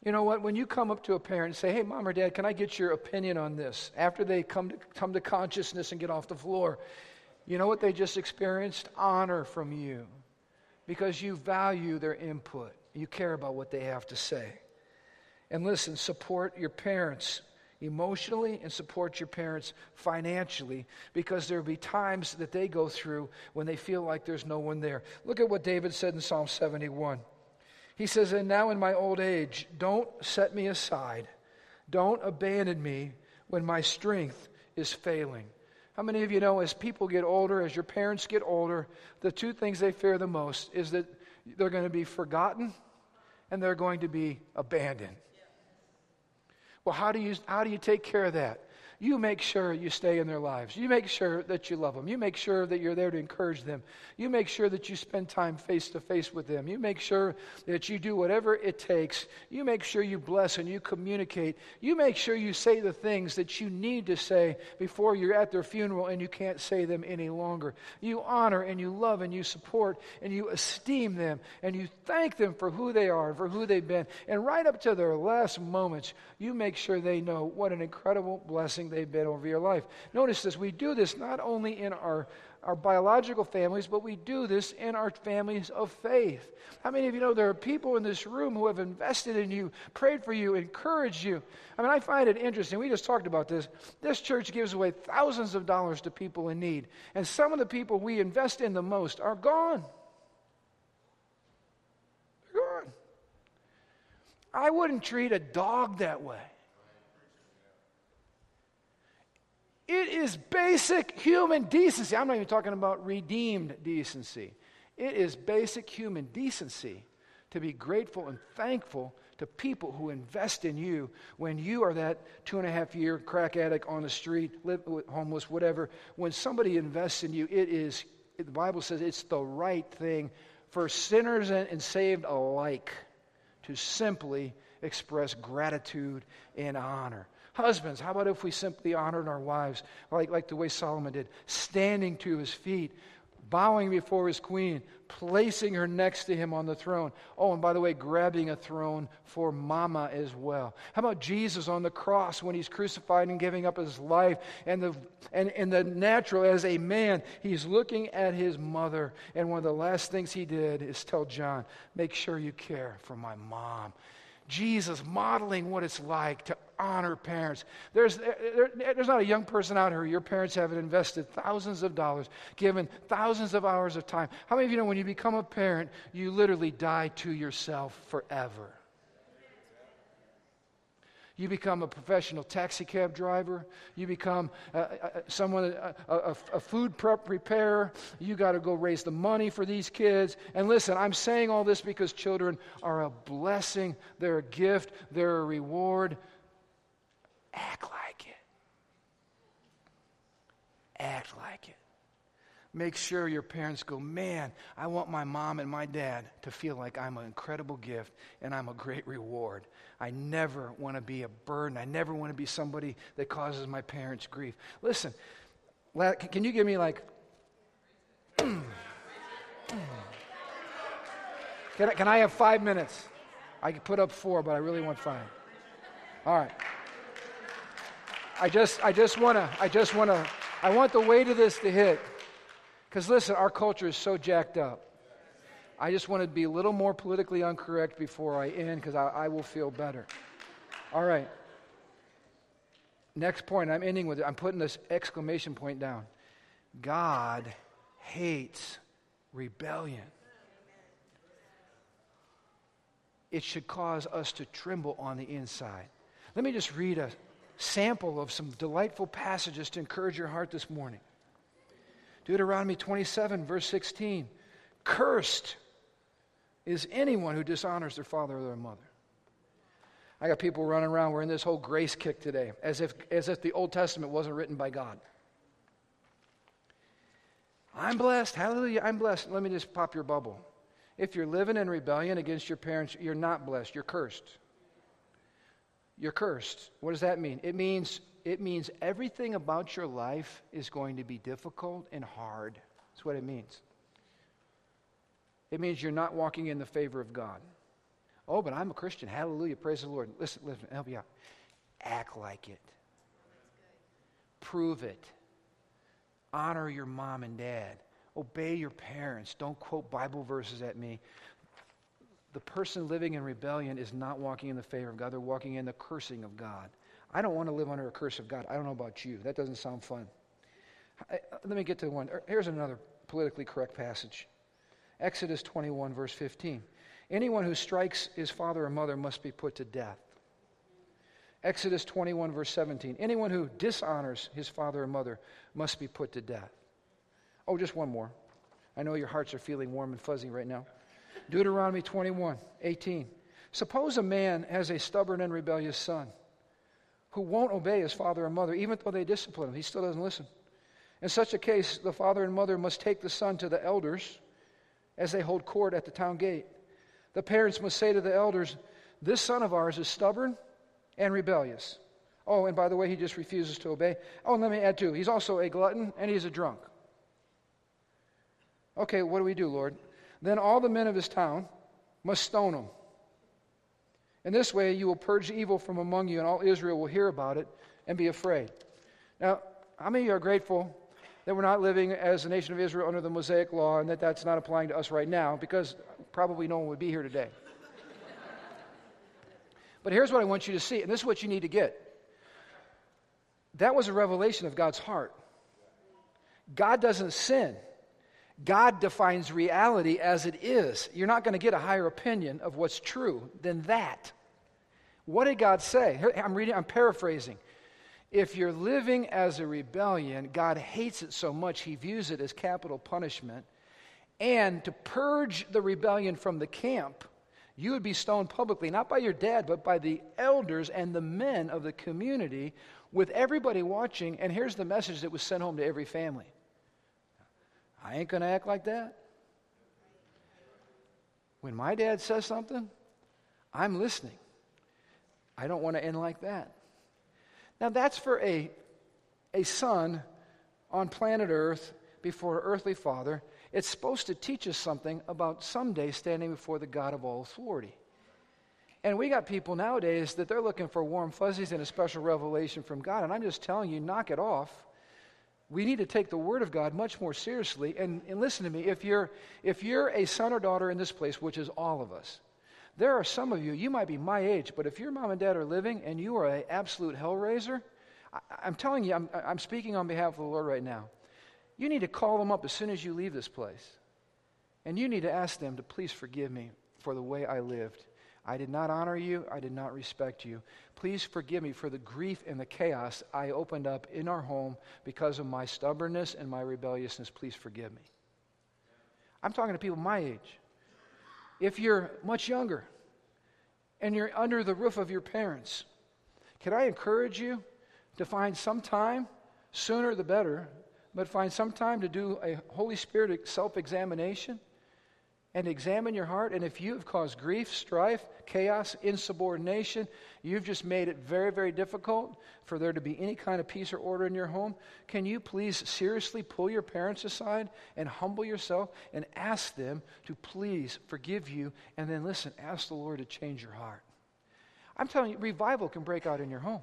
You know what? When you come up to a parent and say, Hey, mom or dad, can I get your opinion on this? After they come to, come to consciousness and get off the floor, you know what they just experienced? Honor from you because you value their input. You care about what they have to say. And listen, support your parents emotionally and support your parents financially because there will be times that they go through when they feel like there's no one there. Look at what David said in Psalm 71. He says, And now in my old age, don't set me aside. Don't abandon me when my strength is failing. How many of you know as people get older, as your parents get older, the two things they fear the most is that they're going to be forgotten and they're going to be abandoned. Well, how do you, how do you take care of that? You make sure you stay in their lives. You make sure that you love them. You make sure that you're there to encourage them. You make sure that you spend time face to face with them. You make sure that you do whatever it takes. You make sure you bless and you communicate. You make sure you say the things that you need to say before you're at their funeral and you can't say them any longer. You honor and you love and you support and you esteem them and you thank them for who they are and for who they've been. And right up to their last moments, you make sure they know what an incredible blessing they've been over your life. Notice this we do this not only in our, our biological families, but we do this in our families of faith. How many of you know there are people in this room who have invested in you, prayed for you, encouraged you? I mean, I find it interesting. We just talked about this. This church gives away thousands of dollars to people in need, and some of the people we invest in the most are gone. They're gone. I wouldn't treat a dog that way. It is basic human decency. I'm not even talking about redeemed decency. It is basic human decency to be grateful and thankful to people who invest in you when you are that two and a half year crack addict on the street, homeless, whatever. When somebody invests in you, it is, the Bible says it's the right thing for sinners and saved alike to simply express gratitude and honor. Husbands, how about if we simply honored our wives like, like the way Solomon did, standing to his feet, bowing before his queen, placing her next to him on the throne. Oh, and by the way, grabbing a throne for mama as well. How about Jesus on the cross when he's crucified and giving up his life? And the, and, and the natural, as a man, he's looking at his mother. And one of the last things he did is tell John, make sure you care for my mom. Jesus modeling what it's like to honor parents. There's, there, there's not a young person out here, your parents haven't invested thousands of dollars, given thousands of hours of time. How many of you know when you become a parent, you literally die to yourself forever? You become a professional taxi cab driver. You become uh, uh, someone, uh, a, a food prep preparer. You got to go raise the money for these kids. And listen, I'm saying all this because children are a blessing, they're a gift, they're a reward. Act like it. Act like it. Make sure your parents go, man, I want my mom and my dad to feel like I'm an incredible gift and I'm a great reward. I never want to be a burden. I never want to be somebody that causes my parents grief. Listen, can you give me like. can, I, can I have five minutes? I could put up four, but I really want five. All right. I just, I just want to, I just want to, I want the weight of this to hit. Because listen, our culture is so jacked up. I just want to be a little more politically incorrect before I end because I, I, will feel better. All right. Next point, I'm ending with it. I'm putting this exclamation point down. God hates rebellion. It should cause us to tremble on the inside. Let me just read a sample of some delightful passages to encourage your heart this morning. Deuteronomy 27, verse 16. Cursed is anyone who dishonors their father or their mother. I got people running around. We're in this whole grace kick today, as if, as if the Old Testament wasn't written by God. I'm blessed. Hallelujah. I'm blessed. Let me just pop your bubble. If you're living in rebellion against your parents, you're not blessed. You're cursed. You're cursed. What does that mean? It means it means everything about your life is going to be difficult and hard. That's what it means. It means you're not walking in the favor of God. Oh, but I'm a Christian. Hallelujah. Praise the Lord. Listen, listen, help you out. Act like it. Prove it. Honor your mom and dad. Obey your parents. Don't quote Bible verses at me. The person living in rebellion is not walking in the favor of God, they're walking in the cursing of God. I don't want to live under a curse of God. I don't know about you. That doesn't sound fun. I, uh, let me get to one. Here's another politically correct passage Exodus 21, verse 15. Anyone who strikes his father or mother must be put to death. Exodus 21, verse 17. Anyone who dishonors his father or mother must be put to death. Oh, just one more. I know your hearts are feeling warm and fuzzy right now. Deuteronomy 21, 18. Suppose a man has a stubborn and rebellious son who won't obey his father or mother, even though they discipline him. He still doesn't listen. In such a case, the father and mother must take the son to the elders as they hold court at the town gate. The parents must say to the elders, This son of ours is stubborn and rebellious. Oh, and by the way, he just refuses to obey. Oh, and let me add too, he's also a glutton and he's a drunk. Okay, what do we do, Lord? Then all the men of his town must stone him. In this way, you will purge evil from among you, and all Israel will hear about it and be afraid. Now, how many of you are grateful that we're not living as a nation of Israel under the Mosaic law and that that's not applying to us right now? Because probably no one would be here today. but here's what I want you to see, and this is what you need to get. That was a revelation of God's heart. God doesn't sin. God defines reality as it is. You're not going to get a higher opinion of what's true than that. What did God say? I'm reading, I'm paraphrasing. If you're living as a rebellion, God hates it so much, he views it as capital punishment. And to purge the rebellion from the camp, you would be stoned publicly, not by your dad, but by the elders and the men of the community, with everybody watching. And here's the message that was sent home to every family I ain't going to act like that. When my dad says something, I'm listening. I don't want to end like that. Now, that's for a, a son on planet Earth before an earthly father. It's supposed to teach us something about someday standing before the God of all authority. And we got people nowadays that they're looking for warm fuzzies and a special revelation from God. And I'm just telling you, knock it off we need to take the Word of God much more seriously. And, and listen to me if you're, if you're a son or daughter in this place, which is all of us, there are some of you, you might be my age, but if your mom and dad are living and you are an absolute hellraiser, I, I'm telling you, I'm, I'm speaking on behalf of the Lord right now. You need to call them up as soon as you leave this place. And you need to ask them to please forgive me for the way I lived. I did not honor you. I did not respect you. Please forgive me for the grief and the chaos I opened up in our home because of my stubbornness and my rebelliousness. Please forgive me. I'm talking to people my age. If you're much younger and you're under the roof of your parents, can I encourage you to find some time, sooner the better, but find some time to do a Holy Spirit self examination? And examine your heart. And if you have caused grief, strife, chaos, insubordination, you've just made it very, very difficult for there to be any kind of peace or order in your home, can you please seriously pull your parents aside and humble yourself and ask them to please forgive you? And then listen, ask the Lord to change your heart. I'm telling you, revival can break out in your home.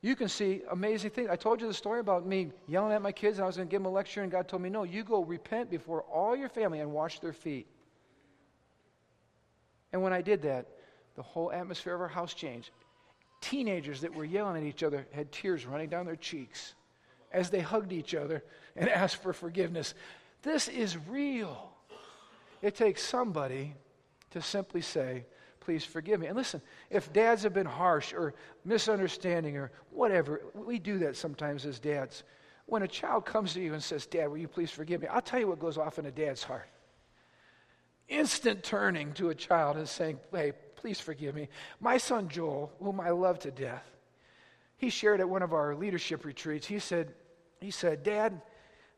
You can see amazing things. I told you the story about me yelling at my kids and I was going to give them a lecture, and God told me, No, you go repent before all your family and wash their feet. And when I did that, the whole atmosphere of our house changed. Teenagers that were yelling at each other had tears running down their cheeks as they hugged each other and asked for forgiveness. This is real. It takes somebody to simply say, please forgive me? And listen, if dads have been harsh or misunderstanding or whatever, we do that sometimes as dads. When a child comes to you and says, Dad, will you please forgive me? I'll tell you what goes off in a dad's heart. Instant turning to a child and saying, Hey, please forgive me. My son Joel, whom I love to death, he shared at one of our leadership retreats, he said, he said, Dad,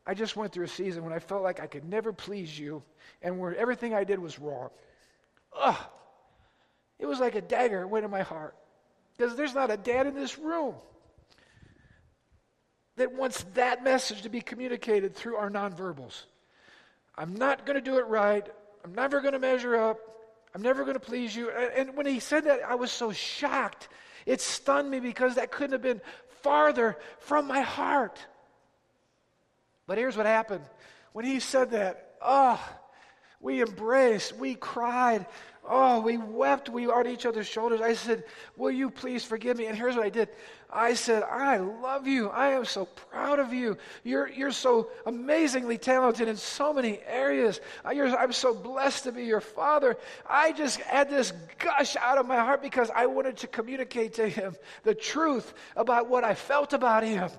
I just went through a season when I felt like I could never please you and where everything I did was wrong. Ugh. It was like a dagger went in my heart. Because there's not a dad in this room that wants that message to be communicated through our nonverbals. I'm not going to do it right. I'm never going to measure up. I'm never going to please you. And when he said that, I was so shocked. It stunned me because that couldn't have been farther from my heart. But here's what happened. When he said that, oh, we embraced, we cried, oh, we wept, we were on each other's shoulders. I said, Will you please forgive me? And here's what I did I said, I love you. I am so proud of you. You're, you're so amazingly talented in so many areas. I'm so blessed to be your father. I just had this gush out of my heart because I wanted to communicate to him the truth about what I felt about him.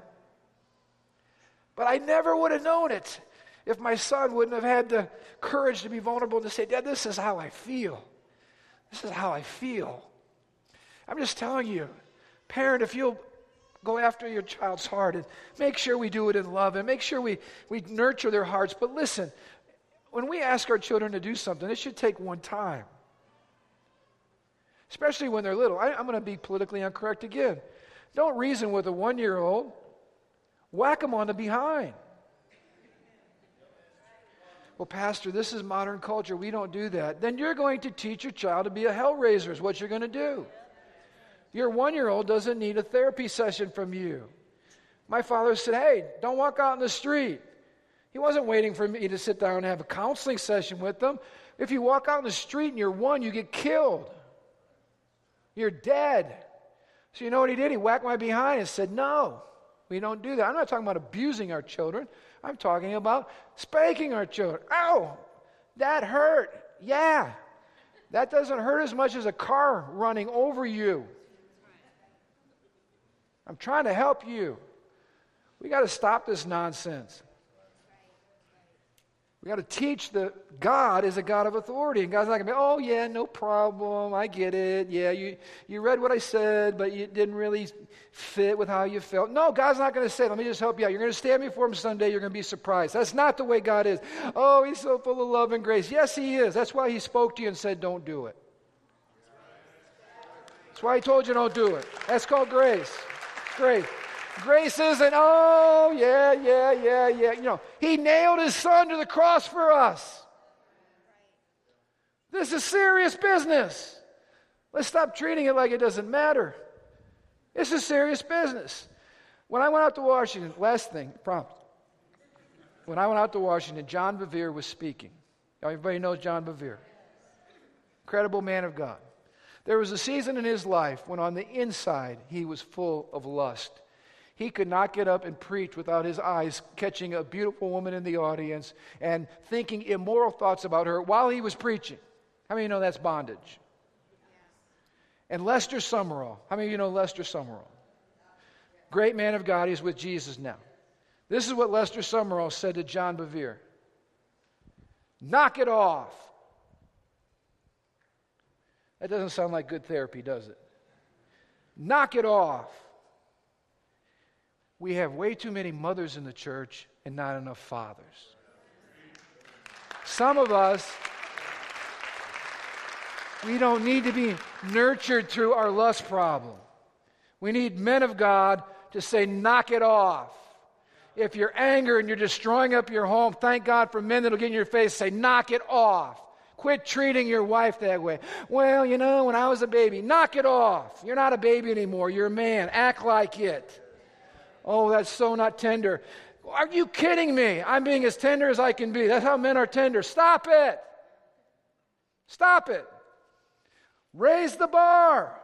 But I never would have known it if my son wouldn't have had the courage to be vulnerable and to say, Dad, this is how I feel. This is how I feel. I'm just telling you, parent, if you'll go after your child's heart and make sure we do it in love and make sure we, we nurture their hearts. But listen, when we ask our children to do something, it should take one time. Especially when they're little. I, I'm going to be politically incorrect again. Don't reason with a one year old, whack them on the behind. Well, Pastor, this is modern culture. We don't do that. Then you're going to teach your child to be a hell raiser, is what you're going to do. Your one year old doesn't need a therapy session from you. My father said, Hey, don't walk out in the street. He wasn't waiting for me to sit down and have a counseling session with them. If you walk out in the street and you're one, you get killed. You're dead. So you know what he did? He whacked my behind and said, No, we don't do that. I'm not talking about abusing our children. I'm talking about spanking our children. Ow, that hurt. Yeah, that doesn't hurt as much as a car running over you. I'm trying to help you. We got to stop this nonsense. We got to teach that God is a God of authority. And God's not going to be, oh, yeah, no problem. I get it. Yeah, you, you read what I said, but it didn't really fit with how you felt. No, God's not going to say, let me just help you out. You're going to stand before Him someday. You're going to be surprised. That's not the way God is. Oh, He's so full of love and grace. Yes, He is. That's why He spoke to you and said, don't do it. That's why He told you don't do it. That's called grace. Grace. Grace isn't, oh, yeah, yeah, yeah, yeah. You know, he nailed his son to the cross for us. This is serious business. Let's stop treating it like it doesn't matter. This is serious business. When I went out to Washington, last thing, prompt. When I went out to Washington, John Bevere was speaking. Everybody knows John Bevere. Incredible man of God. There was a season in his life when on the inside he was full of lust he could not get up and preach without his eyes catching a beautiful woman in the audience and thinking immoral thoughts about her while he was preaching. How many of you know that's bondage? And Lester Sumrall. How many of you know Lester Sumrall? Great man of God. He's with Jesus now. This is what Lester Sumrall said to John Bevere Knock it off. That doesn't sound like good therapy, does it? Knock it off we have way too many mothers in the church and not enough fathers. Some of us, we don't need to be nurtured through our lust problem. We need men of God to say, knock it off. If you're angry and you're destroying up your home, thank God for men that'll get in your face say, knock it off. Quit treating your wife that way. Well, you know, when I was a baby, knock it off. You're not a baby anymore. You're a man. Act like it. Oh, that's so not tender. Are you kidding me? I'm being as tender as I can be. That's how men are tender. Stop it. Stop it. Raise the bar.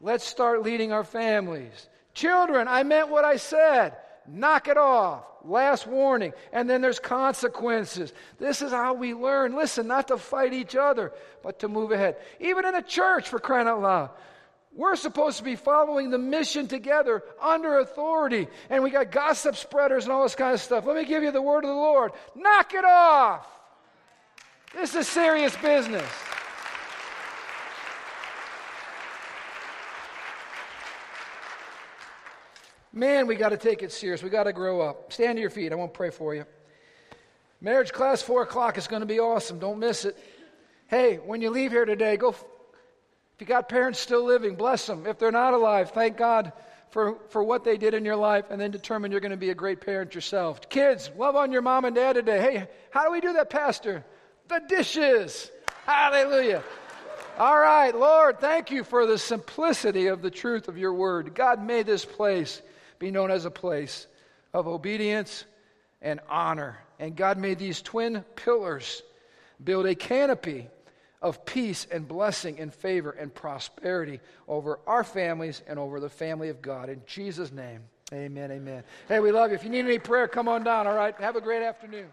Let's start leading our families. Children, I meant what I said. knock it off. Last warning. And then there's consequences. This is how we learn. Listen, not to fight each other, but to move ahead. Even in the church, for crying out loud. We're supposed to be following the mission together under authority. And we got gossip spreaders and all this kind of stuff. Let me give you the word of the Lord. Knock it off. This is serious business. Man, we got to take it serious. We got to grow up. Stand to your feet. I won't pray for you. Marriage class, 4 o'clock. is going to be awesome. Don't miss it. Hey, when you leave here today, go. If you got parents still living, bless them. If they're not alive, thank God for, for what they did in your life and then determine you're going to be a great parent yourself. Kids, love on your mom and dad today. Hey, how do we do that, Pastor? The dishes. Hallelujah. All right, Lord, thank you for the simplicity of the truth of your word. God made this place be known as a place of obedience and honor. And God made these twin pillars build a canopy of peace and blessing and favor and prosperity over our families and over the family of God. In Jesus' name, amen, amen. Hey, we love you. If you need any prayer, come on down, all right? Have a great afternoon.